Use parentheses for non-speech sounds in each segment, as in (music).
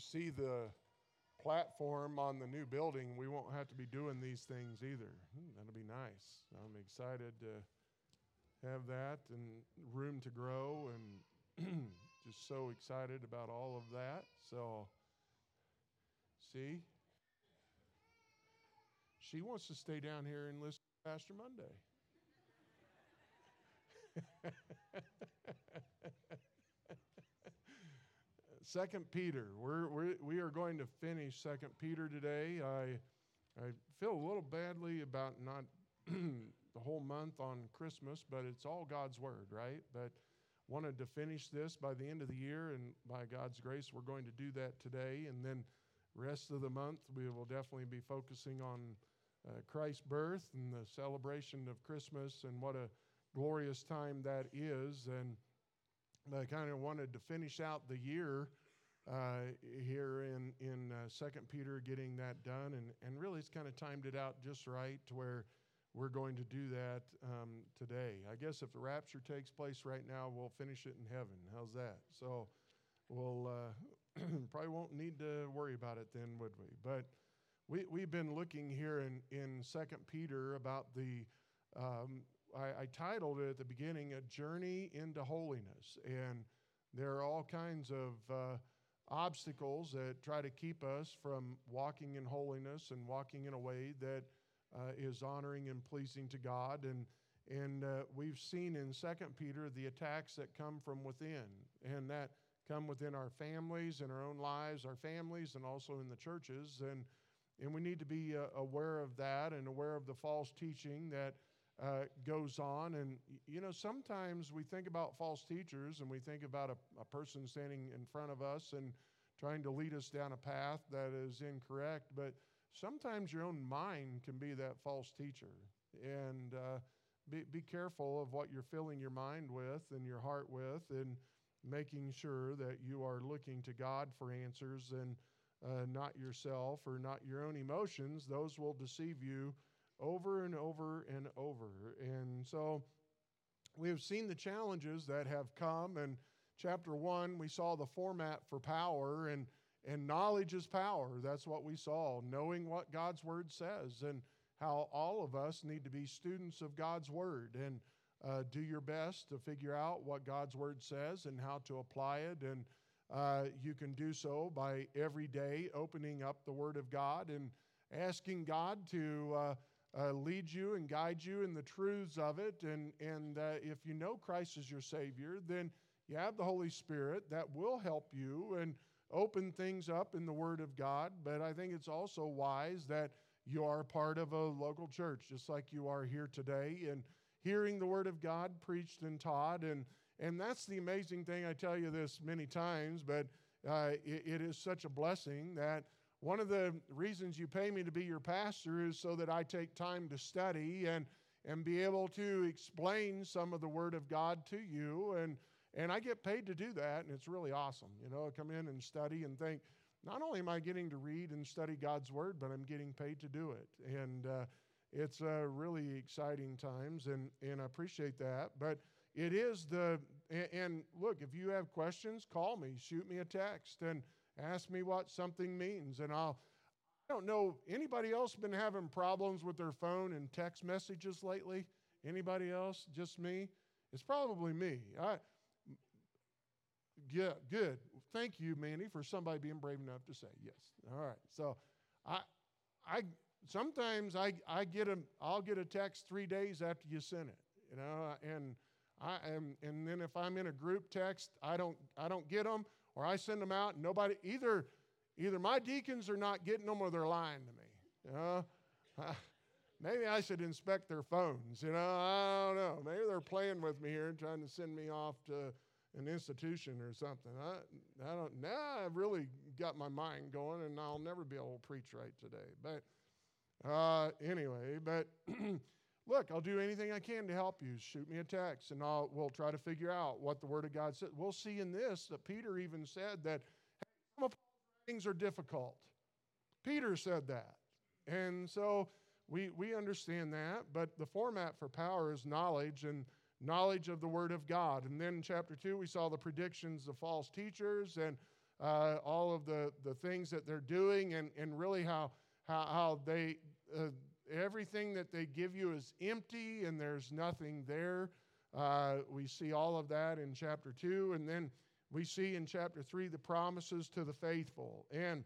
you see the platform on the new building, we won't have to be doing these things either. Hmm, that'll be nice. I'm excited to have that and room to grow and (clears throat) just so excited about all of that. So, see, she wants to stay down here and listen to Pastor Munday. (laughs) Second Peter. We're, we're, we are going to finish Second Peter today. I, I feel a little badly about not (clears throat) the whole month on Christmas, but it's all God's Word, right? But wanted to finish this by the end of the year, and by God's grace, we're going to do that today. And then rest of the month, we will definitely be focusing on uh, Christ's birth and the celebration of Christmas and what a glorious time that is. And I kind of wanted to finish out the year uh, here in in uh, Second Peter, getting that done, and and really it's kind of timed it out just right to where we're going to do that um, today. I guess if the rapture takes place right now, we'll finish it in heaven. How's that? So we'll uh, (clears throat) probably won't need to worry about it then, would we? But we we've been looking here in in Second Peter about the um, I, I, titled it at the beginning, A Journey into Holiness. And there are all kinds of uh, obstacles that try to keep us from walking in holiness and walking in a way that uh, is honoring and pleasing to God. And, and uh, we've seen in Second Peter the attacks that come from within, and that come within our families, and our own lives, our families, and also in the churches. And, and we need to be uh, aware of that and aware of the false teaching that uh, goes on. And, you know, sometimes we think about false teachers and we think about a, a, person standing in front of us and trying to lead us down a path that is incorrect. But sometimes your own mind can be that false teacher. And uh, be, be careful of what you're filling your mind with and your heart with and making sure that you are looking to God for answers and uh, not yourself or not your own emotions. Those will deceive you over and over and over. And so we have seen the challenges that have come. And chapter one, we saw the format for power, and, and knowledge is power. That's what we saw, knowing what God's word says, and how all of us need to be students of God's word and uh, do your best to figure out what God's word says and how to apply it. And uh, you can do so by every day opening up the word of God and asking God to. Uh, uh, lead you and guide you in the truths of it. And, and uh, if you know Christ as your Savior, then you have the Holy Spirit that will help you and open things up in the Word of God. But I think it's also wise that you are part of a local church, just like you are here today, and hearing the Word of God preached and taught. And, and that's the amazing thing. I tell you this many times, but uh, it, it is such a blessing that one of the reasons you pay me to be your pastor is so that I take time to study and, and be able to explain some of the Word of God to you. And, and I get paid to do that, and it's really awesome. You know, I come in and study and think, not only am I getting to read and study God's Word, but I'm getting paid to do it. And uh, it's uh, really exciting times, and, and I appreciate that. But it is the, and, and look, if you have questions, call me, shoot me a text. And Ask me what something means, and I'll. I don't know. Anybody else been having problems with their phone and text messages lately? Anybody else? Just me? It's probably me. I, yeah, good. Thank you, Manny, for somebody being brave enough to say yes. All right. So, I, I sometimes I, I get a I'll get a text three days after you send it, you know, and I am and then if I'm in a group text, I don't I don't get them or I send them out and nobody, either, either my deacons are not getting them or they're lying to me. You know? (laughs) maybe I should inspect their phones. You know, I don't know. Maybe they're playing with me here and trying to send me off to an institution or something. I, I don't. Now I've really got my mind going, and I'll never be able to preach right today. But uh, anyway, but (clears throat) look, I'll do anything I can to help you. Shoot me a text, and I'll, we'll try to figure out what the Word of God says. We'll see in this that Peter even said that hey, writings are difficult. Peter said that. And so we, we understand that, but the format for power is knowledge and knowledge of the Word of God. And then in chapter 2, we saw the predictions of false teachers and uh, all of the, the things that they're doing and, and really how, how, how they, uh, everything that they give you is empty and there's nothing there. Uh, we see all of that in chapter 2. And then we see in chapter 3 the promises to the faithful. And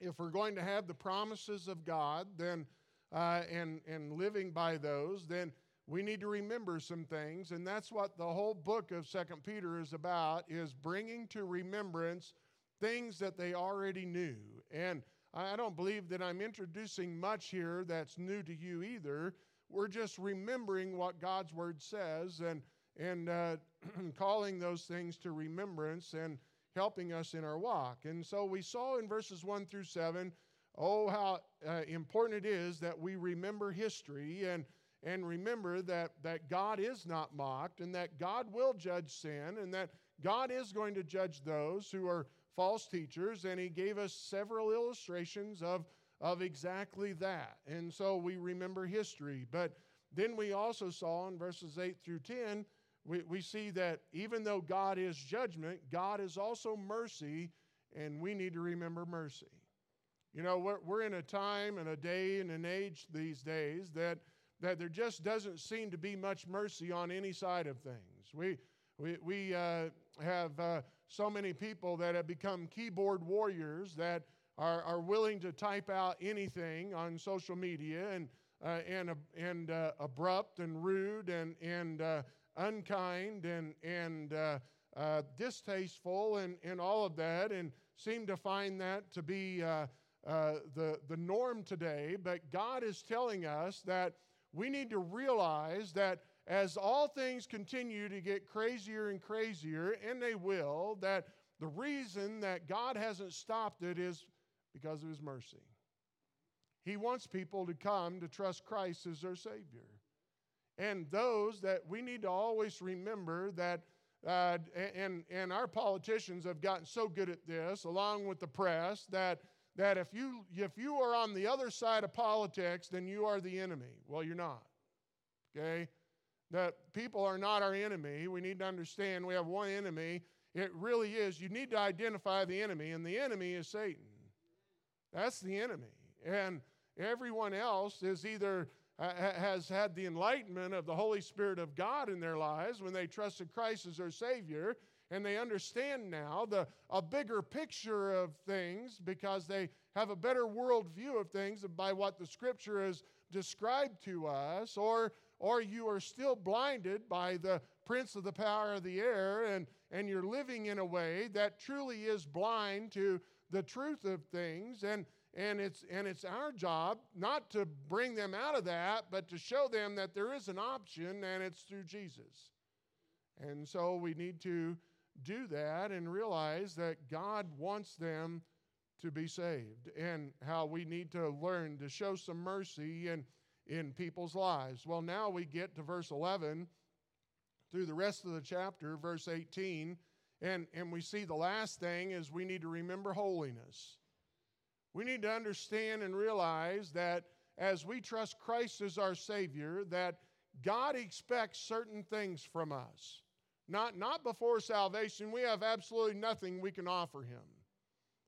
if we're going to have the promises of God, then uh, and and living by those, then we need to remember some things, and that's what the whole book of Second Peter is about: is bringing to remembrance things that they already knew. And I don't believe that I'm introducing much here that's new to you either. We're just remembering what God's word says and and uh, (clears throat) calling those things to remembrance and helping us in our walk. And so we saw in verses 1 through 7, oh, how uh, important it is that we remember history and, and remember that, that God is not mocked and that God will judge sin and that God is going to judge those who are false teachers. And He gave us several illustrations of, of exactly that. And so we remember history. But then we also saw in verses 8 through 10 we, we see that even though God is judgment, God is also mercy, and we need to remember mercy. You know, we're, we're in a time and a day and an age these days that, that there just doesn't seem to be much mercy on any side of things. We, we, we uh, have uh, so many people that have become keyboard warriors that are, are willing to type out anything on social media and, uh, and, and uh, abrupt and rude and, and uh, unkind and, and uh, uh, distasteful and, and all of that, and seem to find that to be uh, uh, the, the norm today. But God is telling us that we need to realize that as all things continue to get crazier and crazier, and they will, that the reason that God hasn't stopped it is because of His mercy. He wants people to come to trust Christ as their Savior and those that we need to always remember that uh, and, and our politicians have gotten so good at this, along with the press, that, that if, you, if you are on the other side of politics, then you are the enemy. Well, you're not. Okay? That people are not our enemy. We need to understand we have one enemy. It really is. You need to identify the enemy, and the enemy is Satan. That's the enemy. And everyone else is either has had the enlightenment of the Holy Spirit of God in their lives when they trusted Christ as their Savior, and they understand now the, a bigger picture of things because they have a better worldview of things by what the Scripture has described to us, or, or you are still blinded by the prince of the power of the air, and, and you're living in a way that truly is blind to the truth of things. And, and it's, and it's our job not to bring them out of that, but to show them that there is an option and it's through Jesus. And so we need to do that and realize that God wants them to be saved and how we need to learn to show some mercy in, in people's lives. Well, now we get to verse 11 through the rest of the chapter, verse 18, and, and we see the last thing is we need to remember holiness. We need to understand and realize that as we trust Christ as our Savior, that God expects certain things from us. Not, not before salvation, we have absolutely nothing we can offer Him.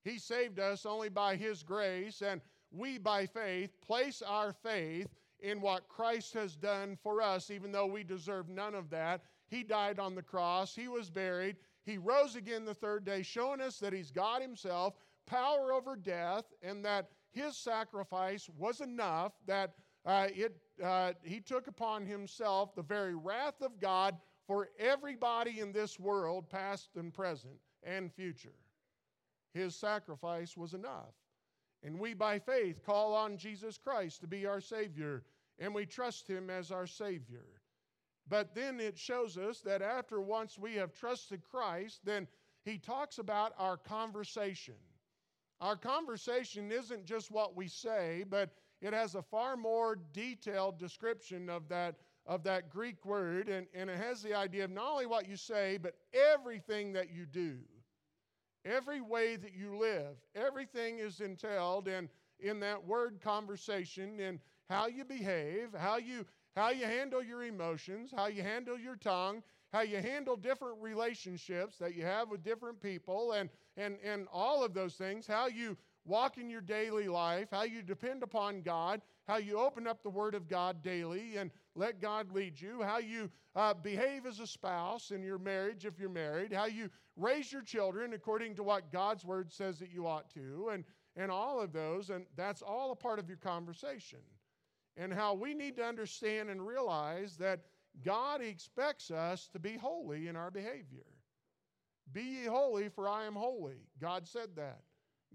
He saved us only by His grace, and we, by faith, place our faith in what Christ has done for us, even though we deserve none of that. He died on the cross, He was buried, He rose again the third day, showing us that He's God Himself, power over death and that his sacrifice was enough that uh, it, uh, he took upon himself the very wrath of God for everybody in this world, past and present and future. His sacrifice was enough. And we, by faith, call on Jesus Christ to be our Savior, and we trust Him as our Savior. But then it shows us that after once we have trusted Christ, then He talks about our conversation. Our conversation isn't just what we say, but it has a far more detailed description of that, of that Greek word, and, and it has the idea of not only what you say, but everything that you do. Every way that you live, everything is entailed in, in that word conversation and how you behave, how you, how you handle your emotions, how you handle your tongue, how you handle different relationships that you have with different people, and, and, and all of those things, how you walk in your daily life, how you depend upon God, how you open up the Word of God daily and let God lead you, how you uh, behave as a spouse in your marriage if you're married, how you raise your children according to what God's Word says that you ought to, and, and all of those. And that's all a part of your conversation. And how we need to understand and realize that God expects us to be holy in our behavior. Be ye holy, for I am holy. God said that.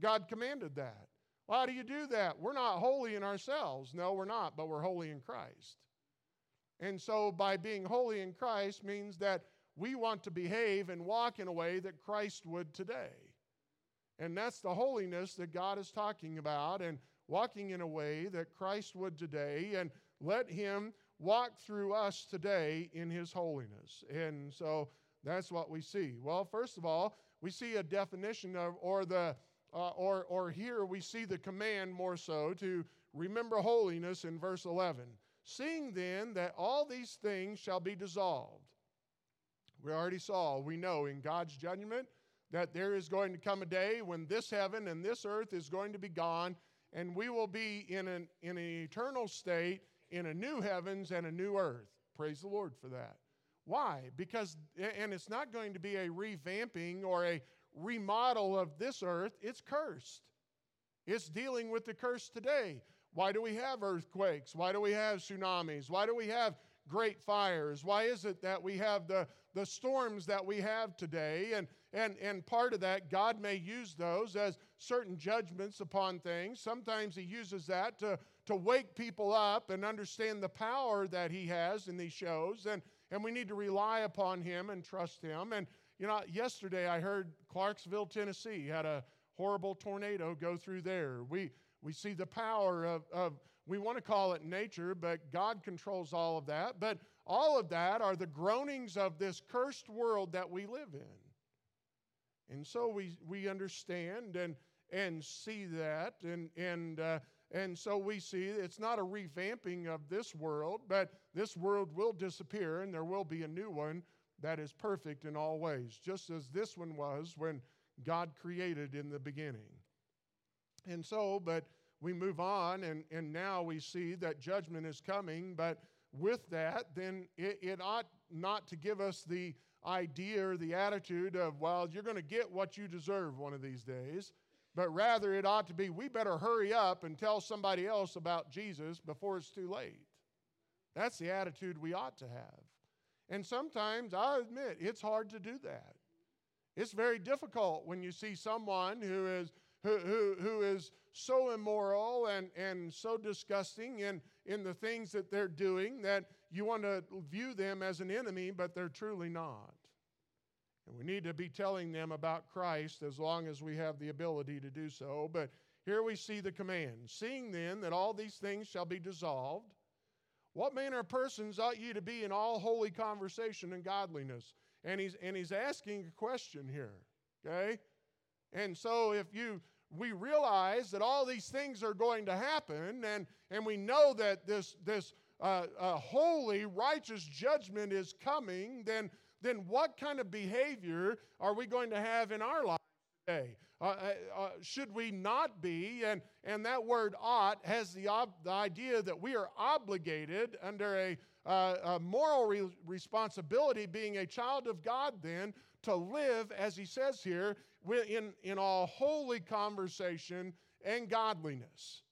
God commanded that. Well, how do you do that? We're not holy in ourselves. No, we're not, but we're holy in Christ. And so, by being holy in Christ means that we want to behave and walk in a way that Christ would today. And that's the holiness that God is talking about, and walking in a way that Christ would today, and let Him walk through us today in His holiness. And so, that's what we see. Well, first of all, we see a definition of, or the uh, or, or here we see the command more so to remember holiness in verse 11. Seeing then that all these things shall be dissolved. We already saw, we know in God's judgment that there is going to come a day when this heaven and this earth is going to be gone, and we will be in an, in an eternal state in a new heavens and a new earth. Praise the Lord for that. Why? Because, and it's not going to be a revamping or a remodel of this earth, it's cursed. It's dealing with the curse today. Why do we have earthquakes? Why do we have tsunamis? Why do we have great fires? Why is it that we have the, the storms that we have today? And, and, and part of that, God may use those as certain judgments upon things. Sometimes He uses that to, to wake people up and understand the power that He has in these shows. And, and we need to rely upon Him and trust Him. And you know, yesterday I heard Clarksville, Tennessee had a horrible tornado go through there. We, we see the power of, of, we want to call it nature, but God controls all of that. But all of that are the groanings of this cursed world that we live in. And so we, we understand and, and see that. And, and, uh, and so we see it's not a revamping of this world, but this world will disappear and there will be a new one that is perfect in all ways, just as this one was when God created in the beginning. And so, but we move on, and, and now we see that judgment is coming, but with that, then it, it ought not to give us the idea or the attitude of, well, you're going to get what you deserve one of these days, but rather it ought to be, we better hurry up and tell somebody else about Jesus before it's too late. That's the attitude we ought to have. And sometimes, I admit, it's hard to do that. It's very difficult when you see someone who is, who, who, who is so immoral and, and so disgusting in, in the things that they're doing that you want to view them as an enemy, but they're truly not. And we need to be telling them about Christ as long as we have the ability to do so. But here we see the command Seeing then that all these things shall be dissolved, what manner of persons ought ye to be in all holy conversation and godliness? And he's, and he's asking a question here, okay? And so if you we realize that all these things are going to happen, and, and we know that this, this uh, uh, holy, righteous judgment is coming, then, then what kind of behavior are we going to have in our lives today? Uh, uh, uh, should we not be? And, and that word ought has the, ob- the idea that we are obligated under a, uh, a moral re- responsibility, being a child of God, then to live, as he says here, in, in all holy conversation and godliness.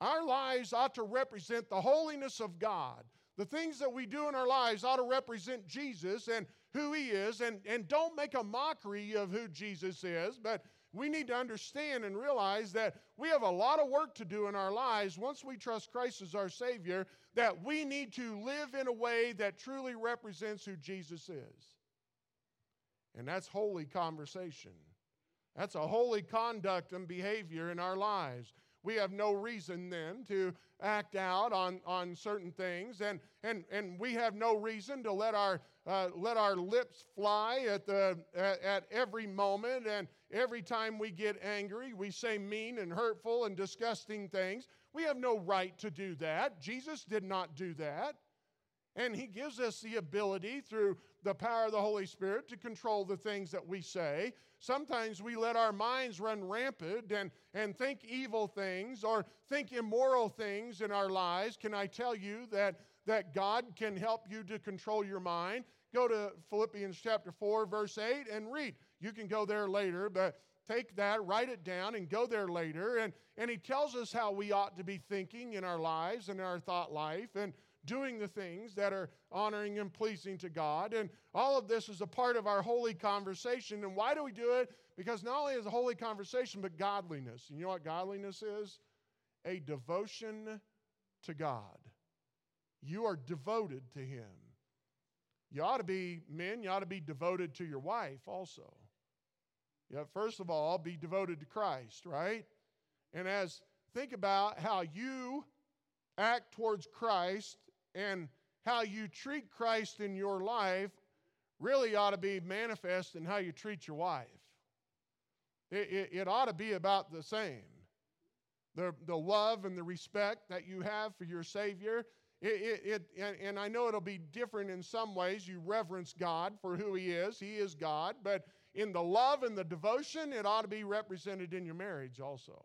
Our lives ought to represent the holiness of God. The things that we do in our lives ought to represent Jesus and who He is. And, and don't make a mockery of who Jesus is, but we need to understand and realize that we have a lot of work to do in our lives once we trust Christ as our Savior, that we need to live in a way that truly represents who Jesus is. And that's holy conversation. That's a holy conduct and behavior in our lives. We have no reason then to act out on, on certain things, and, and, and we have no reason to let our, uh, let our lips fly at, the, at, at every moment, and every time we get angry, we say mean and hurtful and disgusting things. We have no right to do that. Jesus did not do that. And He gives us the ability through the power of the Holy Spirit to control the things that we say. Sometimes we let our minds run rampant and, and think evil things or think immoral things in our lives. Can I tell you that, that God can help you to control your mind? Go to Philippians chapter 4, verse 8, and read. You can go there later, but take that, write it down, and go there later. And, and he tells us how we ought to be thinking in our lives and our thought life and doing the things that are honoring and pleasing to God. And all of this is a part of our holy conversation. And why do we do it? Because not only is a holy conversation, but godliness. And you know what godliness is? A devotion to God. You are devoted to Him. You ought to be, men, you ought to be devoted to your wife also. Yeah, first of all, be devoted to Christ, right? And as think about how you act towards Christ and how you treat Christ in your life really ought to be manifest in how you treat your wife. It, it, it, ought to be about the same. The, the love and the respect that you have for your Savior. It, it, and, and I know it'll be different in some ways. You reverence God for who He is, He is God. But in the love and the devotion, it ought to be represented in your marriage also.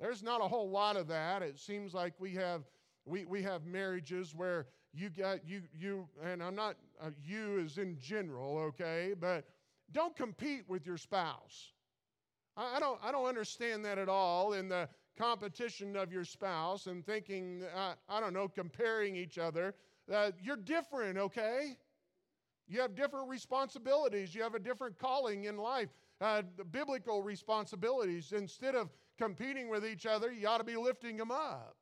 There's not a whole lot of that. It seems like we have we, we have marriages where you got you you and I'm not uh, you is in general, okay, but don't compete with your spouse. I, I, don't I don't understand that at all in the competition of your spouse and thinking uh, I don't know comparing each other. Uh, you're different, okay? You have different responsibilities. You have a different calling in life, uh, biblical responsibilities. Instead of competing with each other, you ought to be lifting them up.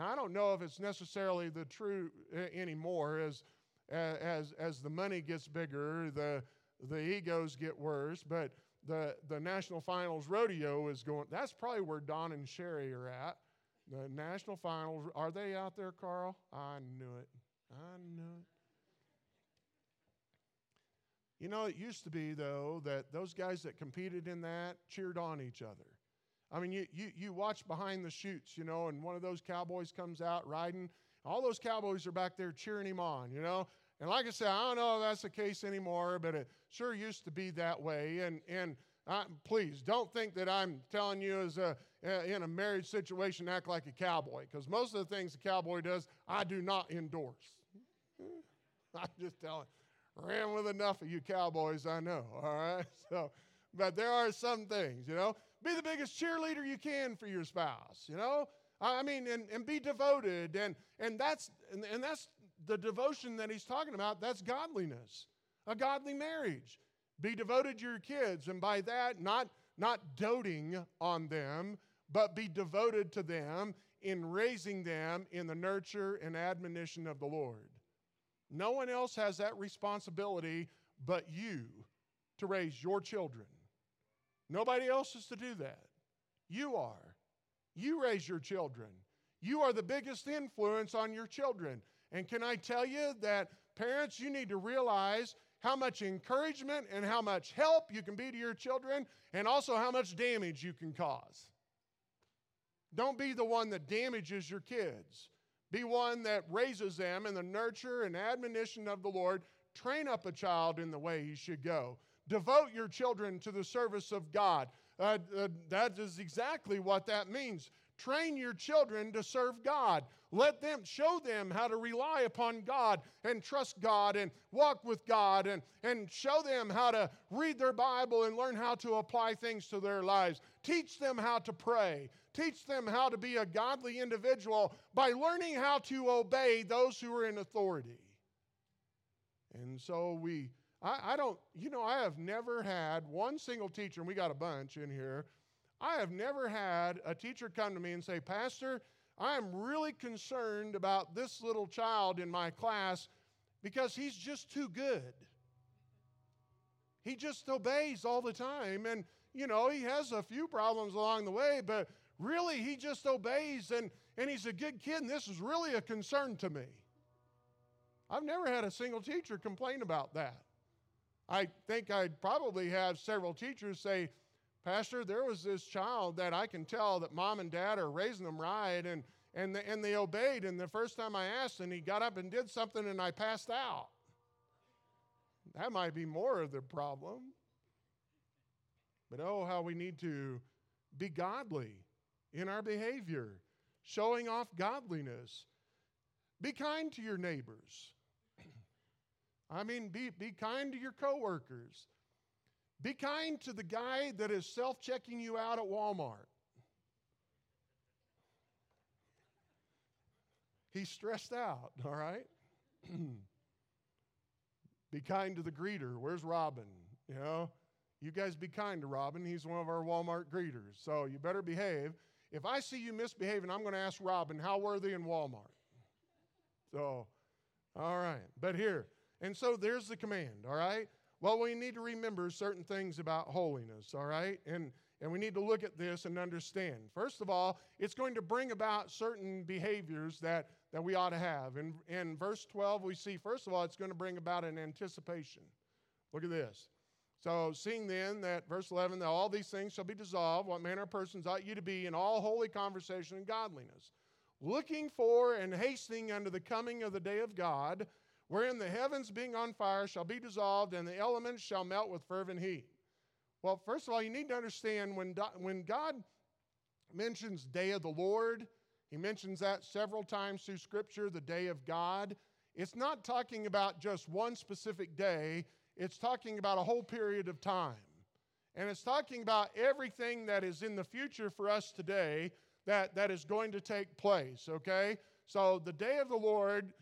Now, I don't know if it's necessarily the true anymore as, as, as the money gets bigger, the, the egos get worse, but the, the National Finals Rodeo is going, that's probably where Don and Sherry are at. The National Finals, are they out there, Carl? I knew it. I knew it. You know, it used to be, though, that those guys that competed in that cheered on each other. I mean, you, you, you watch behind the chutes, you know, and one of those cowboys comes out riding. All those cowboys are back there cheering him on, you know. And like I said, I don't know if that's the case anymore, but it sure used to be that way. And, and I, please don't think that I'm telling you as a, in a marriage situation act like a cowboy, because most of the things a cowboy does, I do not endorse. (laughs) I'm just telling ran with enough of you cowboys, I know, all right? (laughs) So, but there are some things, you know. Be the biggest cheerleader you can for your spouse, you know. I mean, and, and be devoted, and and that's and, and that's the devotion that he's talking about. That's godliness, a godly marriage. Be devoted to your kids, and by that, not not doting on them, but be devoted to them in raising them in the nurture and admonition of the Lord. No one else has that responsibility but you to raise your children. Nobody else is to do that. You are. You raise your children. You are the biggest influence on your children. And can I tell you that parents, you need to realize how much encouragement and how much help you can be to your children, and also how much damage you can cause. Don't be the one that damages your kids. Be one that raises them in the nurture and admonition of the Lord. Train up a child in the way he should go. Devote your children to the service of God. Uh, uh, that is exactly what that means. Train your children to serve God. Let them show them how to rely upon God and trust God and walk with God and, and show them how to read their Bible and learn how to apply things to their lives. Teach them how to pray. Teach them how to be a godly individual by learning how to obey those who are in authority. And so we, I, I don't, you know, I have never had one single teacher, and we got a bunch in here. I have never had a teacher come to me and say, Pastor, I'm really concerned about this little child in my class because he's just too good. He just obeys all the time. And, you know, he has a few problems along the way, but really he just obeys and, and he's a good kid, and this is really a concern to me. I've never had a single teacher complain about that. I think I'd probably have several teachers say, Pastor, there was this child that I can tell that mom and dad are raising them right, and, and, the, and they obeyed. And the first time I asked, and he got up and did something, and I passed out. That might be more of the problem. But oh, how we need to be godly in our behavior, showing off godliness. Be kind to your neighbors. I mean, be, be kind to your coworkers. Be kind to the guy that is self checking you out at Walmart. He's stressed out, all right? (clears throat) be kind to the greeter. Where's Robin? You know, you guys be kind to Robin. He's one of our Walmart greeters. So you better behave. If I see you misbehaving, I'm going to ask Robin, how were they in Walmart? So, all right. But here, and so there's the command, all right? Well, we need to remember certain things about holiness, all right? And and we need to look at this and understand. First of all, it's going to bring about certain behaviors that, that we ought to have. In, in verse 12, we see, first of all, it's going to bring about an anticipation. Look at this. So, seeing then that, verse 11, that all these things shall be dissolved, what manner of persons ought you to be in all holy conversation and godliness, looking for and hastening unto the coming of the day of God, wherein the heavens being on fire shall be dissolved, and the elements shall melt with fervent heat. Well, first of all, you need to understand when, when God mentions day of the Lord, he mentions that several times through Scripture, the day of God. It's not talking about just one specific day, it's talking about a whole period of time. And it's talking about everything that is in the future for us today that, that is going to take place, okay? So the day of the Lord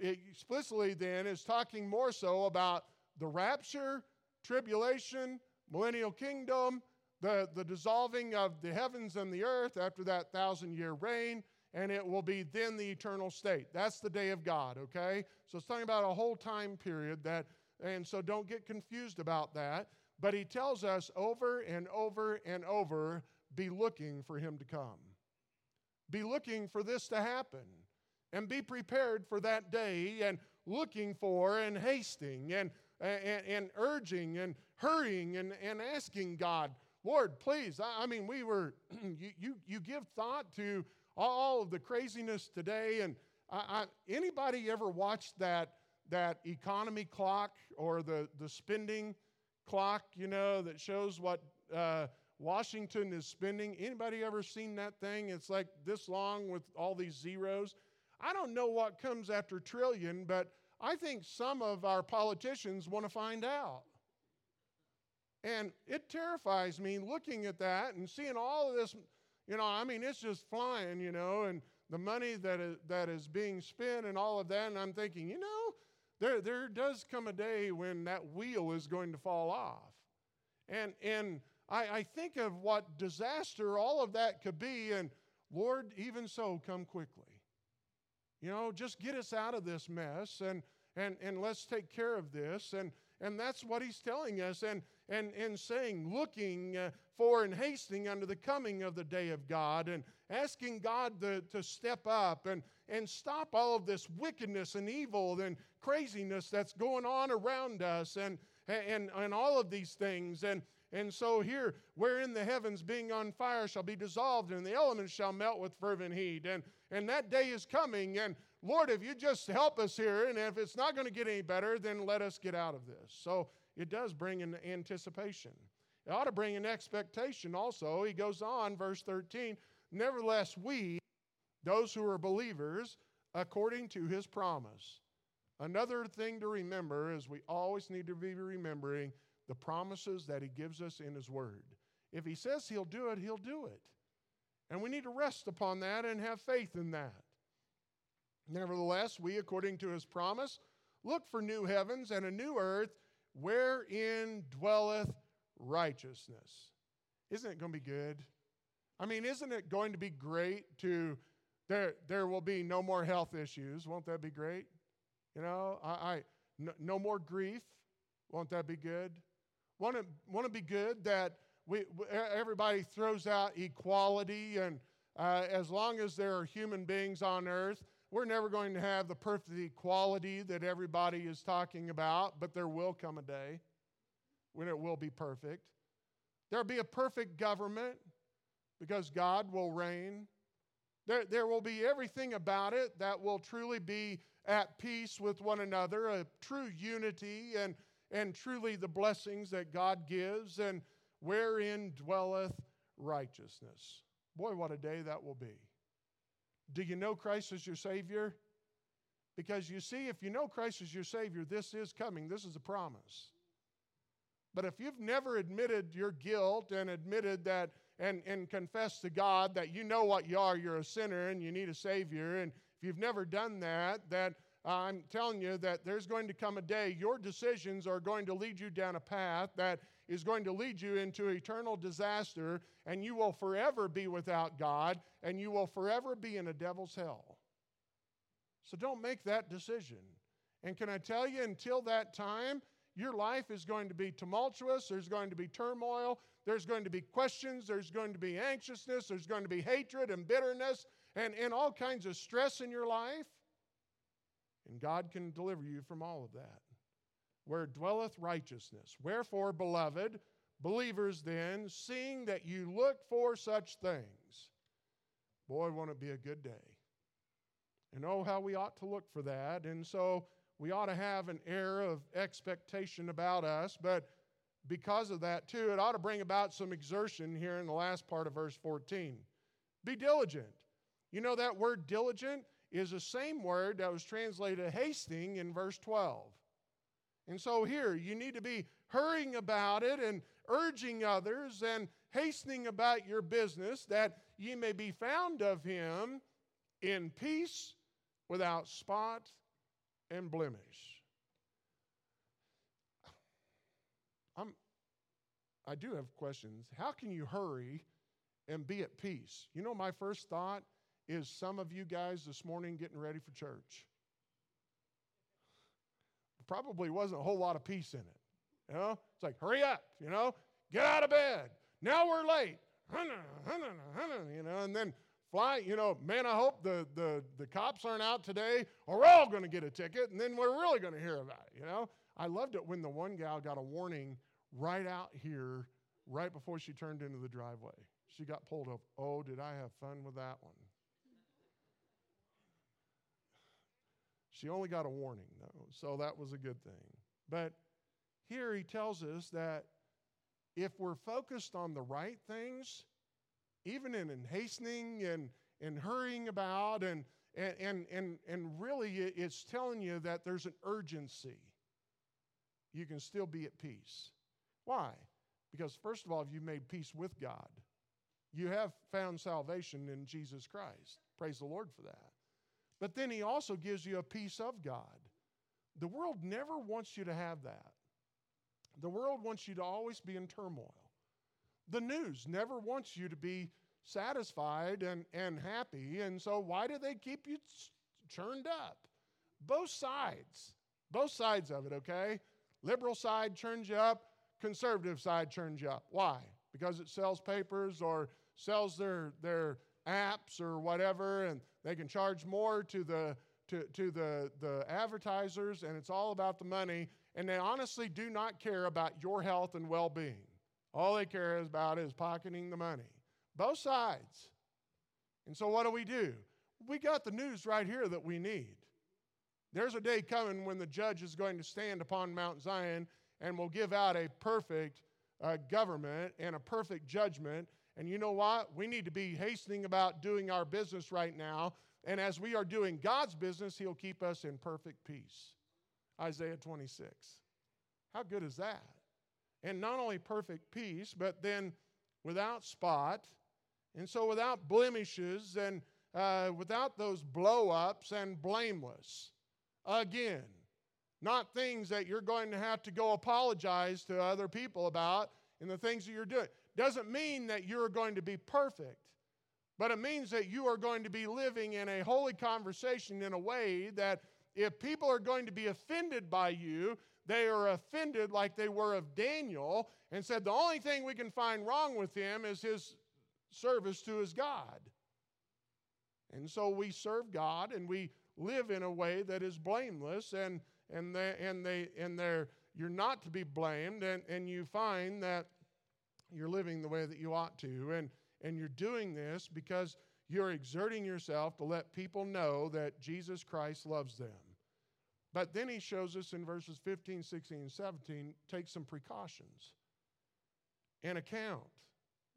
explicitly then is talking more so about the rapture, tribulation, millennial kingdom, the, the dissolving of the heavens and the earth after that thousand year reign, and it will be then the eternal state. That's the day of God, okay? So it's talking about a whole time period that, and so don't get confused about that. But he tells us over and over and over be looking for him to come. Be looking for this to happen. And be prepared for that day and looking for and hasting and, and, and urging and hurrying and, and asking God, Lord, please. I, I mean, we were, (clears throat) you, you, you give thought to all of the craziness today. And I, I, anybody ever watched that, that economy clock or the, the spending clock, you know, that shows what uh, Washington is spending? Anybody ever seen that thing? It's like this long with all these zeros. I don't know what comes after trillion, but I think some of our politicians want to find out. And it terrifies me looking at that and seeing all of this, you know, I mean, it's just flying, you know, and the money that is, that is being spent and all of that. And I'm thinking, you know, there, there does come a day when that wheel is going to fall off. And, and I, I think of what disaster all of that could be. And Lord, even so, come quickly. You know, just get us out of this mess and, and, and let's take care of this. And, and that's what he's telling us and, and, and saying, looking uh, for and hastening unto the coming of the day of God and asking God to, to step up and, and stop all of this wickedness and evil and craziness that's going on around us and, and, and all of these things. And, and so here, wherein the heavens being on fire shall be dissolved, and the elements shall melt with fervent heat. And, and that day is coming. And Lord, if you just help us here, and if it's not going to get any better, then let us get out of this. So it does bring an anticipation. It ought to bring an expectation also. He goes on, verse 13 Nevertheless, we, those who are believers, according to his promise. Another thing to remember is we always need to be remembering the promises that he gives us in his word. If he says he'll do it, he'll do it. And we need to rest upon that and have faith in that. Nevertheless, we, according to his promise, look for new heavens and a new earth wherein dwelleth righteousness. Isn't it going to be good? I mean, isn't it going to be great to, there, there will be no more health issues. Won't that be great? You know, I, I no, no more grief. Won't that be good? Won't it, won't be good that we, everybody throws out equality and uh, as long as there are human beings on earth, we're never going to have the perfect equality that everybody is talking about, but there will come a day when it will be perfect. There'll be a perfect government because God will reign. There, there will be everything about it that will truly be at peace with one another, a true unity, and, and truly the blessings that God gives, and wherein dwelleth righteousness. Boy, what a day that will be. Do you know Christ as your Savior? Because you see, if you know Christ as your Savior, this is coming. This is a promise. But if you've never admitted your guilt and admitted that and, and confessed to God that you know what you are, you're a sinner and you need a Savior, and if you've never done that, that I'm telling you that there's going to come a day your decisions are going to lead you down a path that is going to lead you into eternal disaster, and you will forever be without God, and you will forever be in a devil's hell. So don't make that decision. And can I tell you, until that time, your life is going to be tumultuous, there's going to be turmoil, there's going to be questions, there's going to be anxiousness, there's going to be hatred and bitterness and, and all kinds of stress in your life. And God can deliver you from all of that. Where dwelleth righteousness. Wherefore, beloved, believers then, seeing that you look for such things, boy, won't it be a good day. And oh, how we ought to look for that. And so we ought to have an air of expectation about us, but because of that, too, it ought to bring about some exertion here in the last part of verse 14. Be diligent. You know that word diligent is the same word that was translated hasting in verse 12. And so here, you need to be hurrying about it and urging others and hastening about your business that ye may be found of him in peace without spot and blemish. I'm, I do have questions. How can you hurry and be at peace? You know, my first thought is some of you guys this morning getting ready for church. Probably wasn't a whole lot of peace in it. You know, it's like, hurry up, you know, get out of bed. Now we're late. (laughs) You know, and then fly, you know, man, I hope the, the, the cops aren't out today or we're all going to get a ticket and then we're really going to hear about it, you know. I loved it when the one gal got a warning right out here, right before she turned into the driveway. She got pulled over. Oh, did I have fun with that one? She only got a warning, though, so that was a good thing. But here he tells us that if we're focused on the right things, even in, in hastening and, and hurrying about, and, and, and, and really it's telling you that there's an urgency, you can still be at peace. Why? Because, first of all, if you've made peace with God. You have found salvation in Jesus Christ. Praise the Lord for that. But then he also gives you a peace of God. The world never wants you to have that. The world wants you to always be in turmoil. The news never wants you to be satisfied and, and happy. And so, why do they keep you churned up? Both sides. Both sides of it, okay? Liberal side churns you up, conservative side churns you up. Why? Because it sells papers or sells their, their apps or whatever, and they can charge more to the to, to the, the advertisers, and it's all about the money. And they honestly do not care about your health and well being. All they care about is pocketing the money. Both sides. And so, what do we do? We got the news right here that we need. There's a day coming when the judge is going to stand upon Mount Zion and will give out a perfect uh, government and a perfect judgment and you know what? We need to be hastening about doing our business right now. And as we are doing God's business, He'll keep us in perfect peace. Isaiah 26. How good is that? And not only perfect peace, but then without spot, and so without blemishes, and uh, without those blow ups, and blameless. Again, not things that you're going to have to go apologize to other people about in the things that you're doing doesn't mean that you're going to be perfect, but it means that you are going to be living in a holy conversation in a way that if people are going to be offended by you, they are offended like they were of Daniel and said the only thing we can find wrong with him is his service to his God. And so we serve God and we live in a way that is blameless and and they and they and they're you're not to be blamed and, and you find that you're living the way that you ought to. And, and you're doing this because you're exerting yourself to let people know that Jesus Christ loves them. But then he shows us in verses 15, 16, and 17 take some precautions. An account.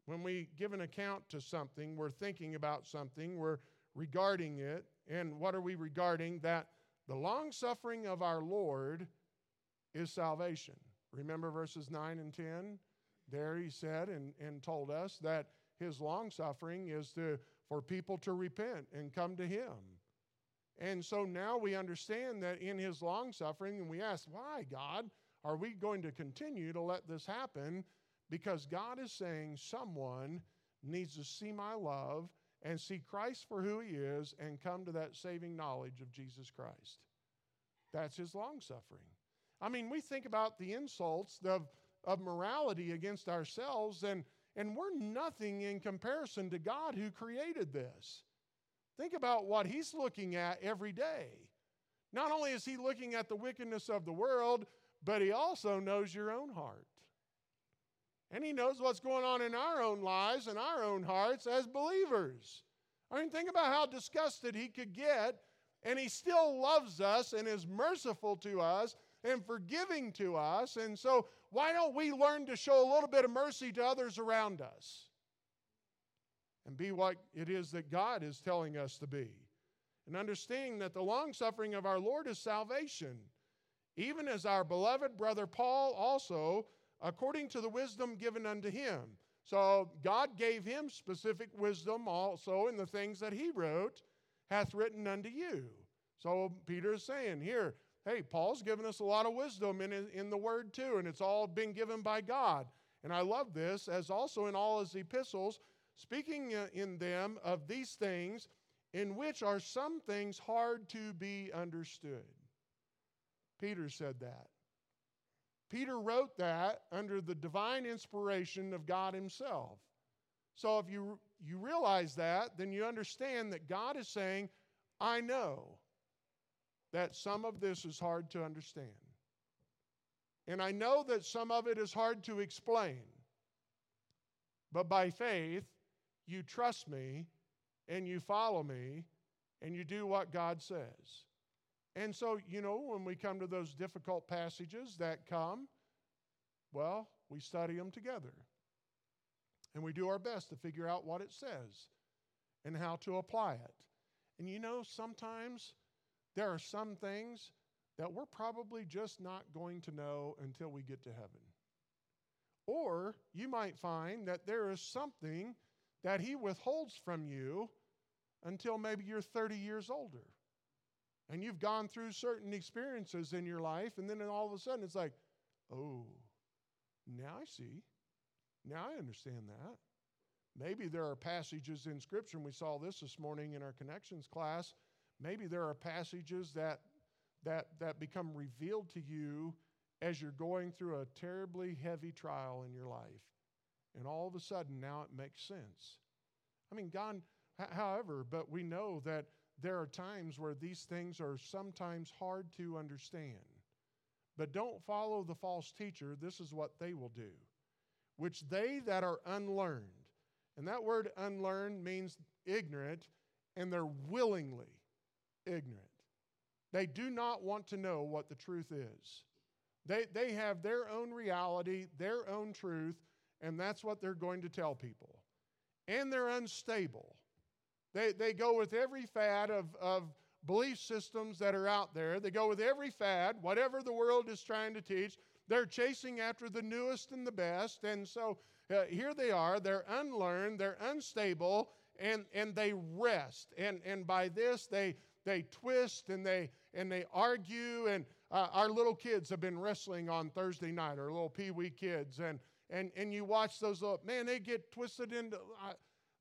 When we give an account to something, we're thinking about something, we're regarding it. And what are we regarding? That the long suffering of our Lord is salvation. Remember verses 9 and 10? There he said and, and told us that his long suffering is to, for people to repent and come to him. And so now we understand that in his long suffering, and we ask, why, God, are we going to continue to let this happen? Because God is saying someone needs to see my love and see Christ for who he is and come to that saving knowledge of Jesus Christ. That's his long suffering. I mean, we think about the insults of, of morality against ourselves, and, and we're nothing in comparison to God who created this. Think about what he's looking at every day. Not only is he looking at the wickedness of the world, but he also knows your own heart. And he knows what's going on in our own lives and our own hearts as believers. I mean, think about how disgusted he could get, and he still loves us and is merciful to us and forgiving to us. And so, why don't we learn to show a little bit of mercy to others around us and be what it is that God is telling us to be? And understanding that the long suffering of our Lord is salvation, even as our beloved brother Paul also, according to the wisdom given unto him. So, God gave him specific wisdom also in the things that he wrote, hath written unto you. So, Peter is saying, Here, hey, Paul's given us a lot of wisdom in, in the word too, and it's all been given by God. And I love this, as also in all his epistles, speaking in them of these things, in which are some things hard to be understood. Peter said that. Peter wrote that under the divine inspiration of God Himself. So if you, you realize that, then you understand that God is saying, I know that some of this is hard to understand. And I know that some of it is hard to explain. But by faith, you trust me and you follow me and you do what God says. And so, you know, when we come to those difficult passages that come, well, we study them together. And we do our best to figure out what it says and how to apply it. And you know, sometimes there are some things that we're probably just not going to know until we get to heaven. Or you might find that there is something that He withholds from you until maybe you're 30 years older. And you've gone through certain experiences in your life, and then all of a sudden it's like, oh, now I see. Now I understand that. Maybe there are passages in Scripture, and we saw this this morning in our connections class, Maybe there are passages that, that, that become revealed to you as you're going through a terribly heavy trial in your life. And all of a sudden, now it makes sense. I mean, God, however, but we know that there are times where these things are sometimes hard to understand. But don't follow the false teacher. This is what they will do, which they that are unlearned, and that word unlearned means ignorant, and they're willingly ignorant. They do not want to know what the truth is. They, they have their own reality, their own truth, and that's what they're going to tell people. And they're unstable. They, they go with every fad of, of belief systems that are out there. They go with every fad, whatever the world is trying to teach. They're chasing after the newest and the best. And so uh, here they are. They're unlearned, they're unstable, and, and they wrest. And, and by this, they, they twist and they and they argue and uh, our little kids have been wrestling on Thursday night, our little pee wee kids, and and and you watch those little man, they get twisted into.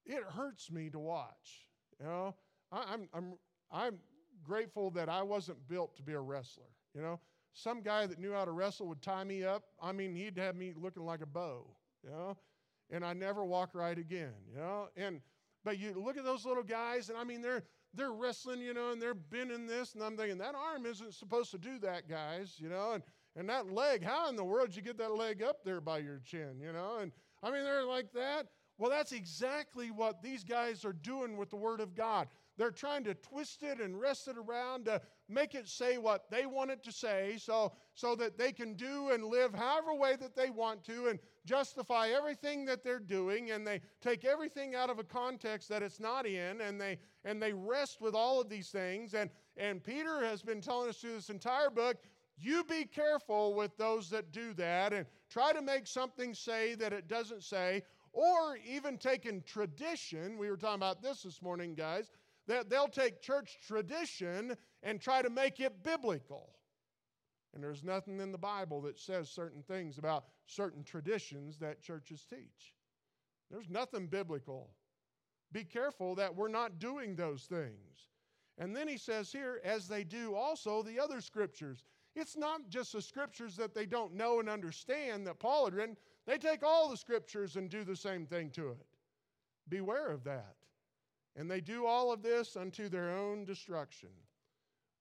It hurts me to watch. You know, I, I'm I'm I'm grateful that I wasn't built to be a wrestler. You know, some guy that knew how to wrestle would tie me up. I mean, he'd have me looking like a bow. You know, and I never walk right again. You know, and but you look at those little guys, and I mean, they're they're wrestling, you know, and they're bending this, and I'm thinking, that arm isn't supposed to do that, guys, you know, and, and that leg, how in the world did you get that leg up there by your chin, you know? And I mean, they're like that. Well, that's exactly what these guys are doing with the Word of God. They're trying to twist it and wrest it around to make it say what they want it to say so, so that they can do and live however way that they want to and justify everything that they're doing. And they take everything out of a context that it's not in and they, and they wrest with all of these things. And, and Peter has been telling us through this entire book you be careful with those that do that and try to make something say that it doesn't say, or even taking tradition. We were talking about this this morning, guys that they'll take church tradition and try to make it biblical. And there's nothing in the Bible that says certain things about certain traditions that churches teach. There's nothing biblical. Be careful that we're not doing those things. And then he says here, as they do also the other scriptures. It's not just the scriptures that they don't know and understand that Paul had written, they take all the scriptures and do the same thing to it. Beware of that. And they do all of this unto their own destruction.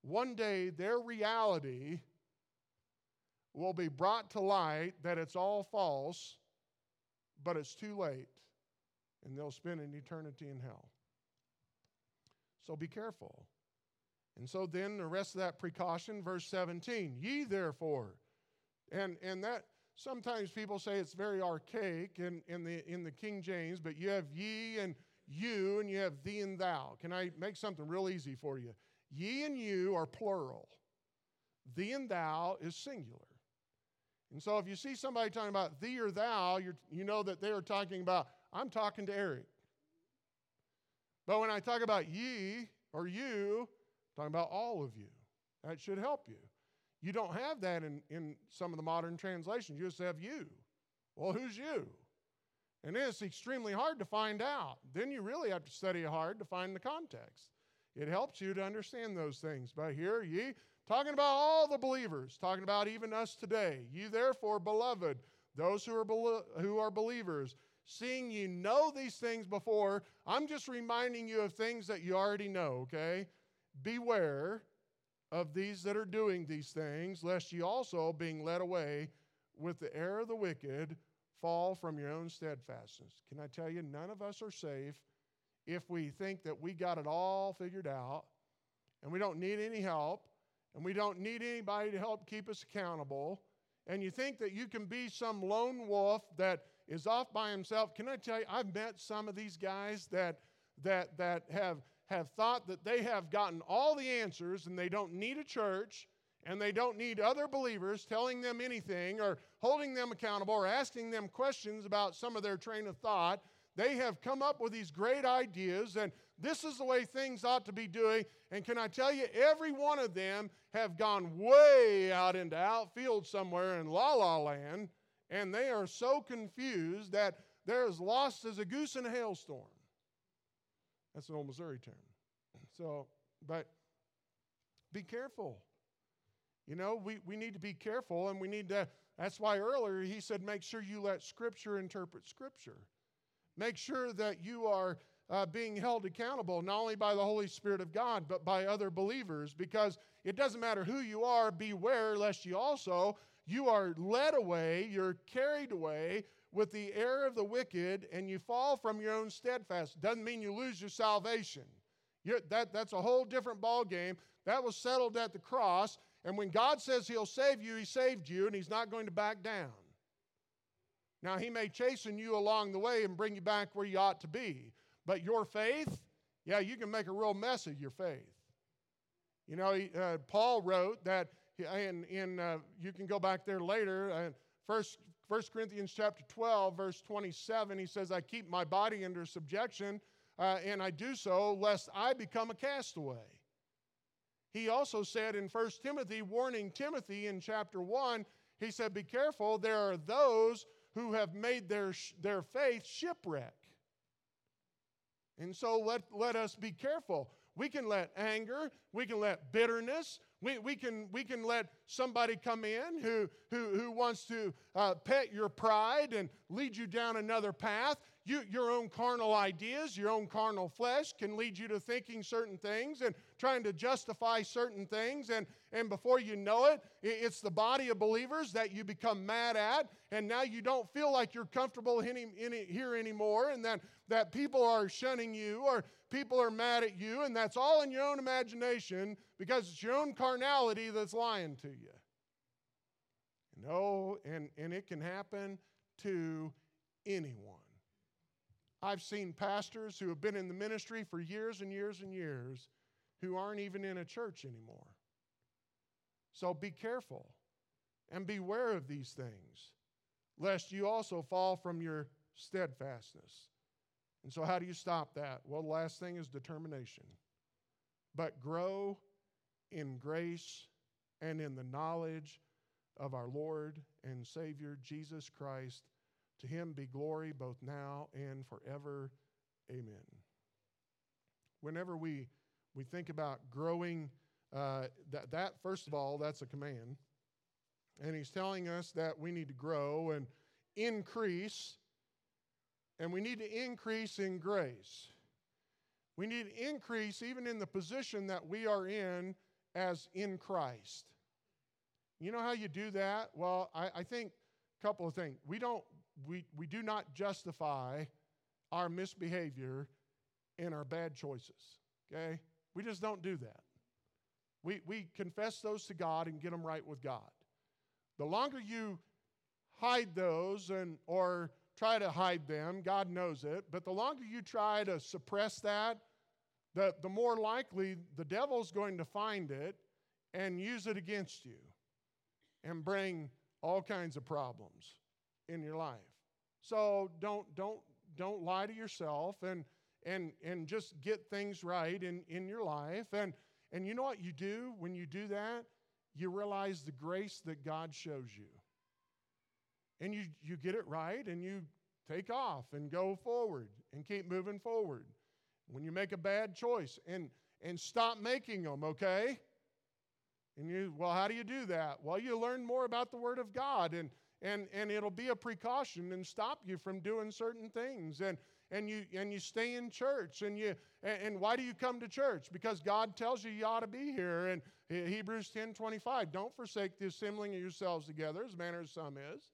One day, their reality will be brought to light that it's all false, but it's too late, and they'll spend an eternity in hell. So be careful. And so then the rest of that precaution, verse 17, ye therefore. And and that sometimes people say it's very archaic in, in the in the King James, but you have ye and you and you have thee and thou. Can I make something real easy for you? Ye and you are plural, thee and thou is singular. And so if you see somebody talking about thee or thou, you know that they are talking about, I'm talking to Eric. But when I talk about ye or you, I'm talking about all of you. That should help you. You don't have that in, in some of the modern translations. You just have you. Well, who's you? And it's extremely hard to find out. Then you really have to study hard to find the context. It helps you to understand those things. But here, ye, talking about all the believers, talking about even us today. You therefore, beloved, those who are, who are believers, seeing you know these things before, I'm just reminding you of things that you already know, okay? Beware of these that are doing these things, lest ye also, being led away with the error of the wicked, fall from your own steadfastness. Can I tell you, none of us are safe if we think that we got it all figured out and we don't need any help and we don't need anybody to help keep us accountable. And you think that you can be some lone wolf that is off by himself. Can I tell you, I've met some of these guys that, that, that have, have thought that they have gotten all the answers and they don't need a church and they don't need other believers telling them anything or holding them accountable or asking them questions about some of their train of thought. They have come up with these great ideas, and this is the way things ought to be doing. And can I tell you, every one of them have gone way out into outfield somewhere in la la land, and they are so confused that they're as lost as a goose in a hailstorm. That's an old Missouri term. (clears throat) So, but be careful. You know, we, we need to be careful and we need to, that's why earlier he said, make sure you let Scripture interpret Scripture. Make sure that you are uh, being held accountable not only by the Holy Spirit of God, but by other believers because it doesn't matter who you are, beware lest you also, you are led away, you're carried away with the error of the wicked and you fall from your own steadfast. Doesn't mean you lose your salvation. You're, that, that's a whole different ball game. That was settled at the cross. And when God says He'll save you, He saved you, and He's not going to back down. Now, He may chasten you along the way and bring you back where you ought to be. But your faith, yeah, you can make a real mess of your faith. You know, uh, Paul wrote that, and in, uh, you can go back there later, uh, first, 1 Corinthians chapter 12, verse 27, he says, I keep my body under subjection, uh, and I do so lest I become a castaway. He also said in 1 Timothy, warning Timothy in chapter 1, he said, Be careful, there are those who have made their, their faith shipwreck. And so let, let us be careful. We can let anger, we can let bitterness, we, we, can, we can let somebody come in who, who, who wants to uh, pet your pride and lead you down another path. You, your own carnal ideas, your own carnal flesh can lead you to thinking certain things and trying to justify certain things. And, and before you know it, it's the body of believers that you become mad at. And now you don't feel like you're comfortable in, here anymore. And that, that people are shunning you or people are mad at you. And that's all in your own imagination because it's your own carnality that's lying to you. No, and, and it can happen to anyone. I've seen pastors who have been in the ministry for years and years and years who aren't even in a church anymore. So be careful and beware of these things, lest you also fall from your steadfastness. And so, how do you stop that? Well, the last thing is determination. But grow in grace and in the knowledge of our Lord and Savior Jesus Christ to him be glory both now and forever. Amen. Whenever we, we think about growing, uh, that, that, first of all, that's a command. And he's telling us that we need to grow and increase, and we need to increase in grace. We need to increase even in the position that we are in as in Christ. You know how you do that? Well, I, I think a couple of things. We don't we, we do not justify our misbehavior and our bad choices, okay? We just don't do that. We, we confess those to God and get them right with God. The longer you hide those and or try to hide them, God knows it, but the longer you try to suppress that, the, the more likely the devil's going to find it and use it against you and bring all kinds of problems in your life. So don't don't don't lie to yourself and and and just get things right in in your life. And and you know what you do? When you do that you realize the grace that God shows you and you you get it right and you take off and go forward and keep moving forward when you make a bad choice and and stop making them okay and you well how do you do that well you learn more about the word of God and and, and it'll be a precaution and stop you from doing certain things. And, and, you, and you stay in church. And, you, and, and why do you come to church? Because God tells you you ought to be here. And Hebrews 10 25, don't forsake the assembling of yourselves together, as manner as some is.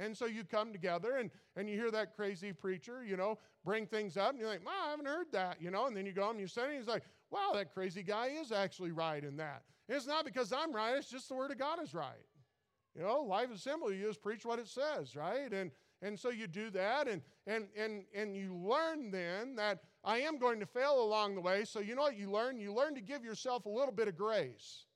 And so you come together and, and you hear that crazy preacher, you know, bring things up, and you're like, I haven't heard that, you know. And then you go home and you say, and he's like, wow, that crazy guy is actually right in that. And it's not because I'm right, it's just the Word of God is right. You know, life is simple. You just preach what it says, right? And and so you do that, and and and and you learn then that I am going to fail along the way. So you know what you learn? You learn to give yourself a little bit of grace.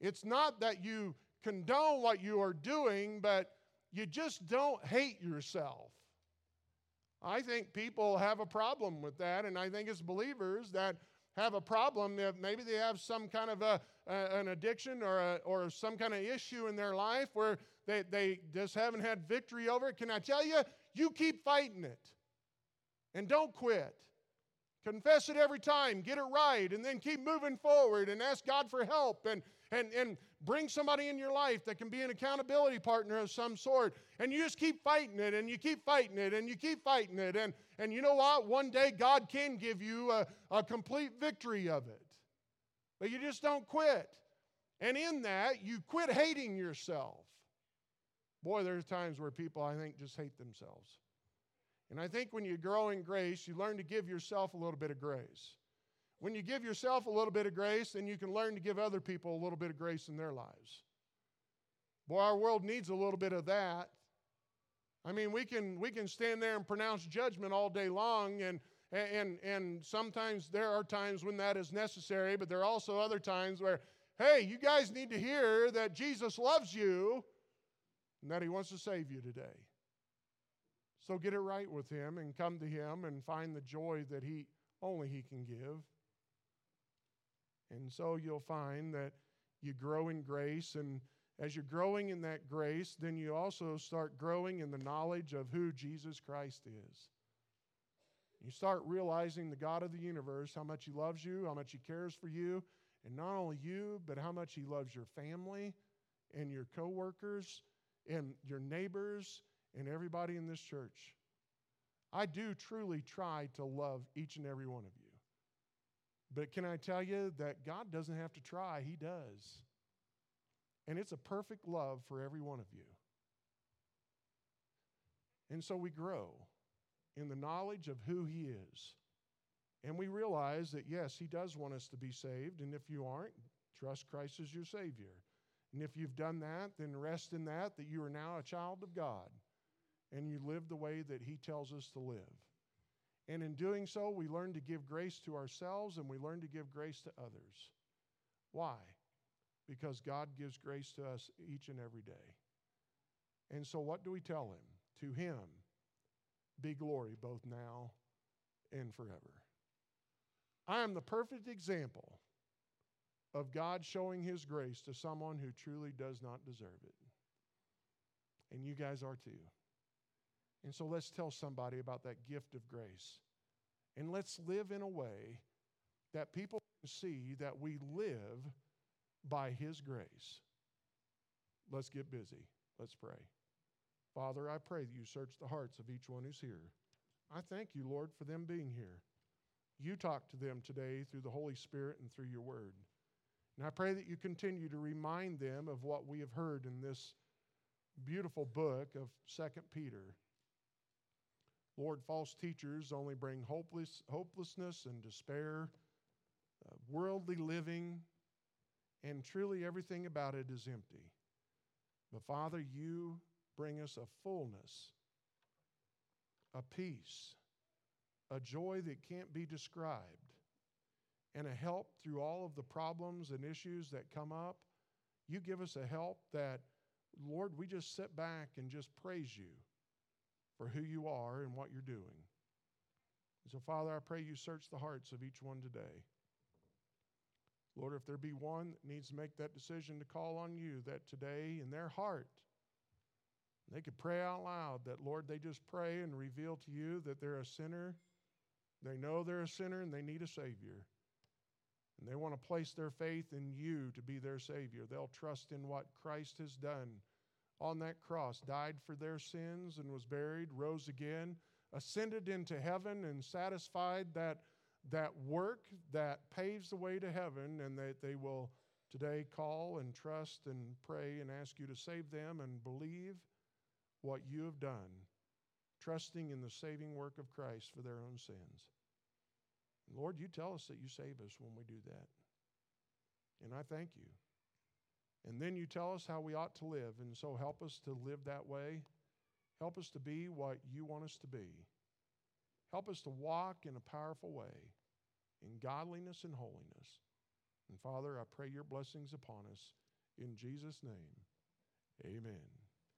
It's not that you condone what you are doing, but you just don't hate yourself. I think people have a problem with that, and I think as believers that have a problem, maybe they have some kind of a an addiction or, a, or some kind of issue in their life where they, they just haven't had victory over it. Can I tell you? You keep fighting it and don't quit. Confess it every time, get it right, and then keep moving forward and ask God for help and, and, and bring somebody in your life that can be an accountability partner of some sort. And you just keep fighting it and you keep fighting it and you keep fighting it. And, and you know what? One day God can give you a, a complete victory of it. But you just don't quit. And in that, you quit hating yourself. Boy, there's times where people, I think, just hate themselves. And I think when you grow in grace, you learn to give yourself a little bit of grace. When you give yourself a little bit of grace, then you can learn to give other people a little bit of grace in their lives. Boy, our world needs a little bit of that. I mean, we can, we can stand there and pronounce judgment all day long, and, and, and sometimes there are times when that is necessary, but there are also other times where, hey, you guys need to hear that Jesus loves you and that he wants to save you today. So get it right with Him and come to Him and find the joy that He only He can give. And so you'll find that you grow in grace, and as you're growing in that grace, then you also start growing in the knowledge of who Jesus Christ is. You start realizing the God of the universe, how much He loves you, how much He cares for you, and not only you, but how much He loves your family and your coworkers and your neighbors and everybody in this church. I do truly try to love each and every one of you. But can I tell you that God doesn't have to try, He does. And it's a perfect love for every one of you. And so we grow in the knowledge of who He is. And we realize that, yes, He does want us to be saved. And if you aren't, trust Christ as your Savior. And if you've done that, then rest in that, that you are now a child of God and you live the way that He tells us to live. And in doing so, we learn to give grace to ourselves and we learn to give grace to others. Why? Because God gives grace to us each and every day. And so, what do we tell Him? To Him be glory both now and forever. I am the perfect example of God showing His grace to someone who truly does not deserve it. And you guys are too. And so let's tell somebody about that gift of grace. And let's live in a way that people can see that we live by His grace. Let's get busy. Let's pray. Father, I pray that you search the hearts of each one who's here. I thank you, Lord, for them being here. You talk to them today through the Holy Spirit and through your word. And I pray that you continue to remind them of what we have heard in this beautiful book of Second Peter. Lord, false teachers only bring hopeless, hopelessness and despair, uh, worldly living, and truly everything about it is empty. But Father, you bring us a fullness, a peace, a joy that can't be described, and a help through all of the problems and issues that come up. You give us a help that, Lord, we just sit back and just praise you for who you are and what you're doing. so, Father, I pray you search the hearts of each one today. Lord, if there be one that needs to make that decision to call on you, that today in their heart, they could pray out loud that, Lord, they just pray and reveal to you that they're a sinner. They know they're a sinner and they need a Savior. And they want to place their faith in you to be their Savior. They'll trust in what Christ has done on that cross, died for their sins and was buried, rose again, ascended into heaven, and satisfied that, that work that paves the way to heaven, and that they will today call and trust and pray and ask you to save them and believe what you have done, trusting in the saving work of Christ for their own sins. Lord, you tell us that you save us when we do that. And I thank you. And then you tell us how we ought to live. And so help us to live that way. Help us to be what you want us to be. Help us to walk in a powerful way in godliness and holiness. And Father, I pray your blessings upon us. In Jesus' name, amen.